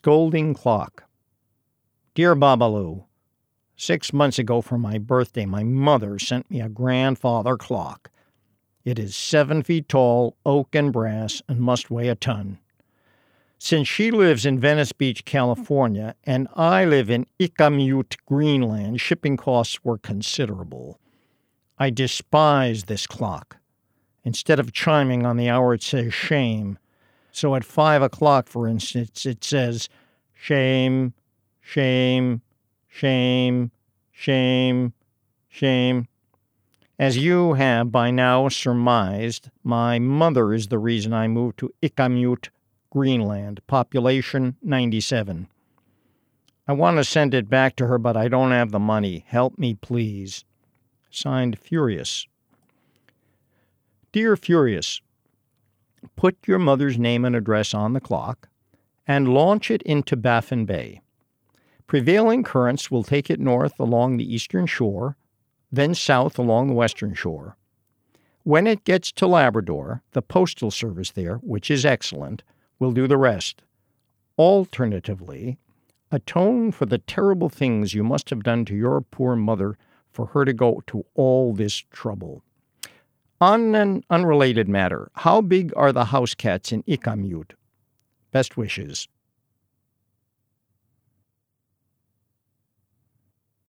Scolding Clock. Dear Babalu, Six months ago for my birthday, my mother sent me a grandfather clock. It is seven feet tall, oak and brass, and must weigh a ton. Since she lives in Venice Beach, California, and I live in Iqaluit, Greenland, shipping costs were considerable. I despise this clock. Instead of chiming on the hour, it says shame. So at five o'clock, for instance, it says shame, shame, shame, shame, shame. As you have by now surmised, my mother is the reason I moved to Iqaluit, Greenland, population 97. I want to send it back to her, but I don't have the money. Help me, please. Signed, Furious. Dear Furious, put your mother's name and address on the clock and launch it into Baffin Bay. Prevailing currents will take it north along the eastern shore, then south along the western shore. When it gets to Labrador, the postal service there, which is excellent, will do the rest. Alternatively, atone for the terrible things you must have done to your poor mother for her to go to all this trouble. On an unrelated matter, how big are the house cats in Iqaluit? Best wishes.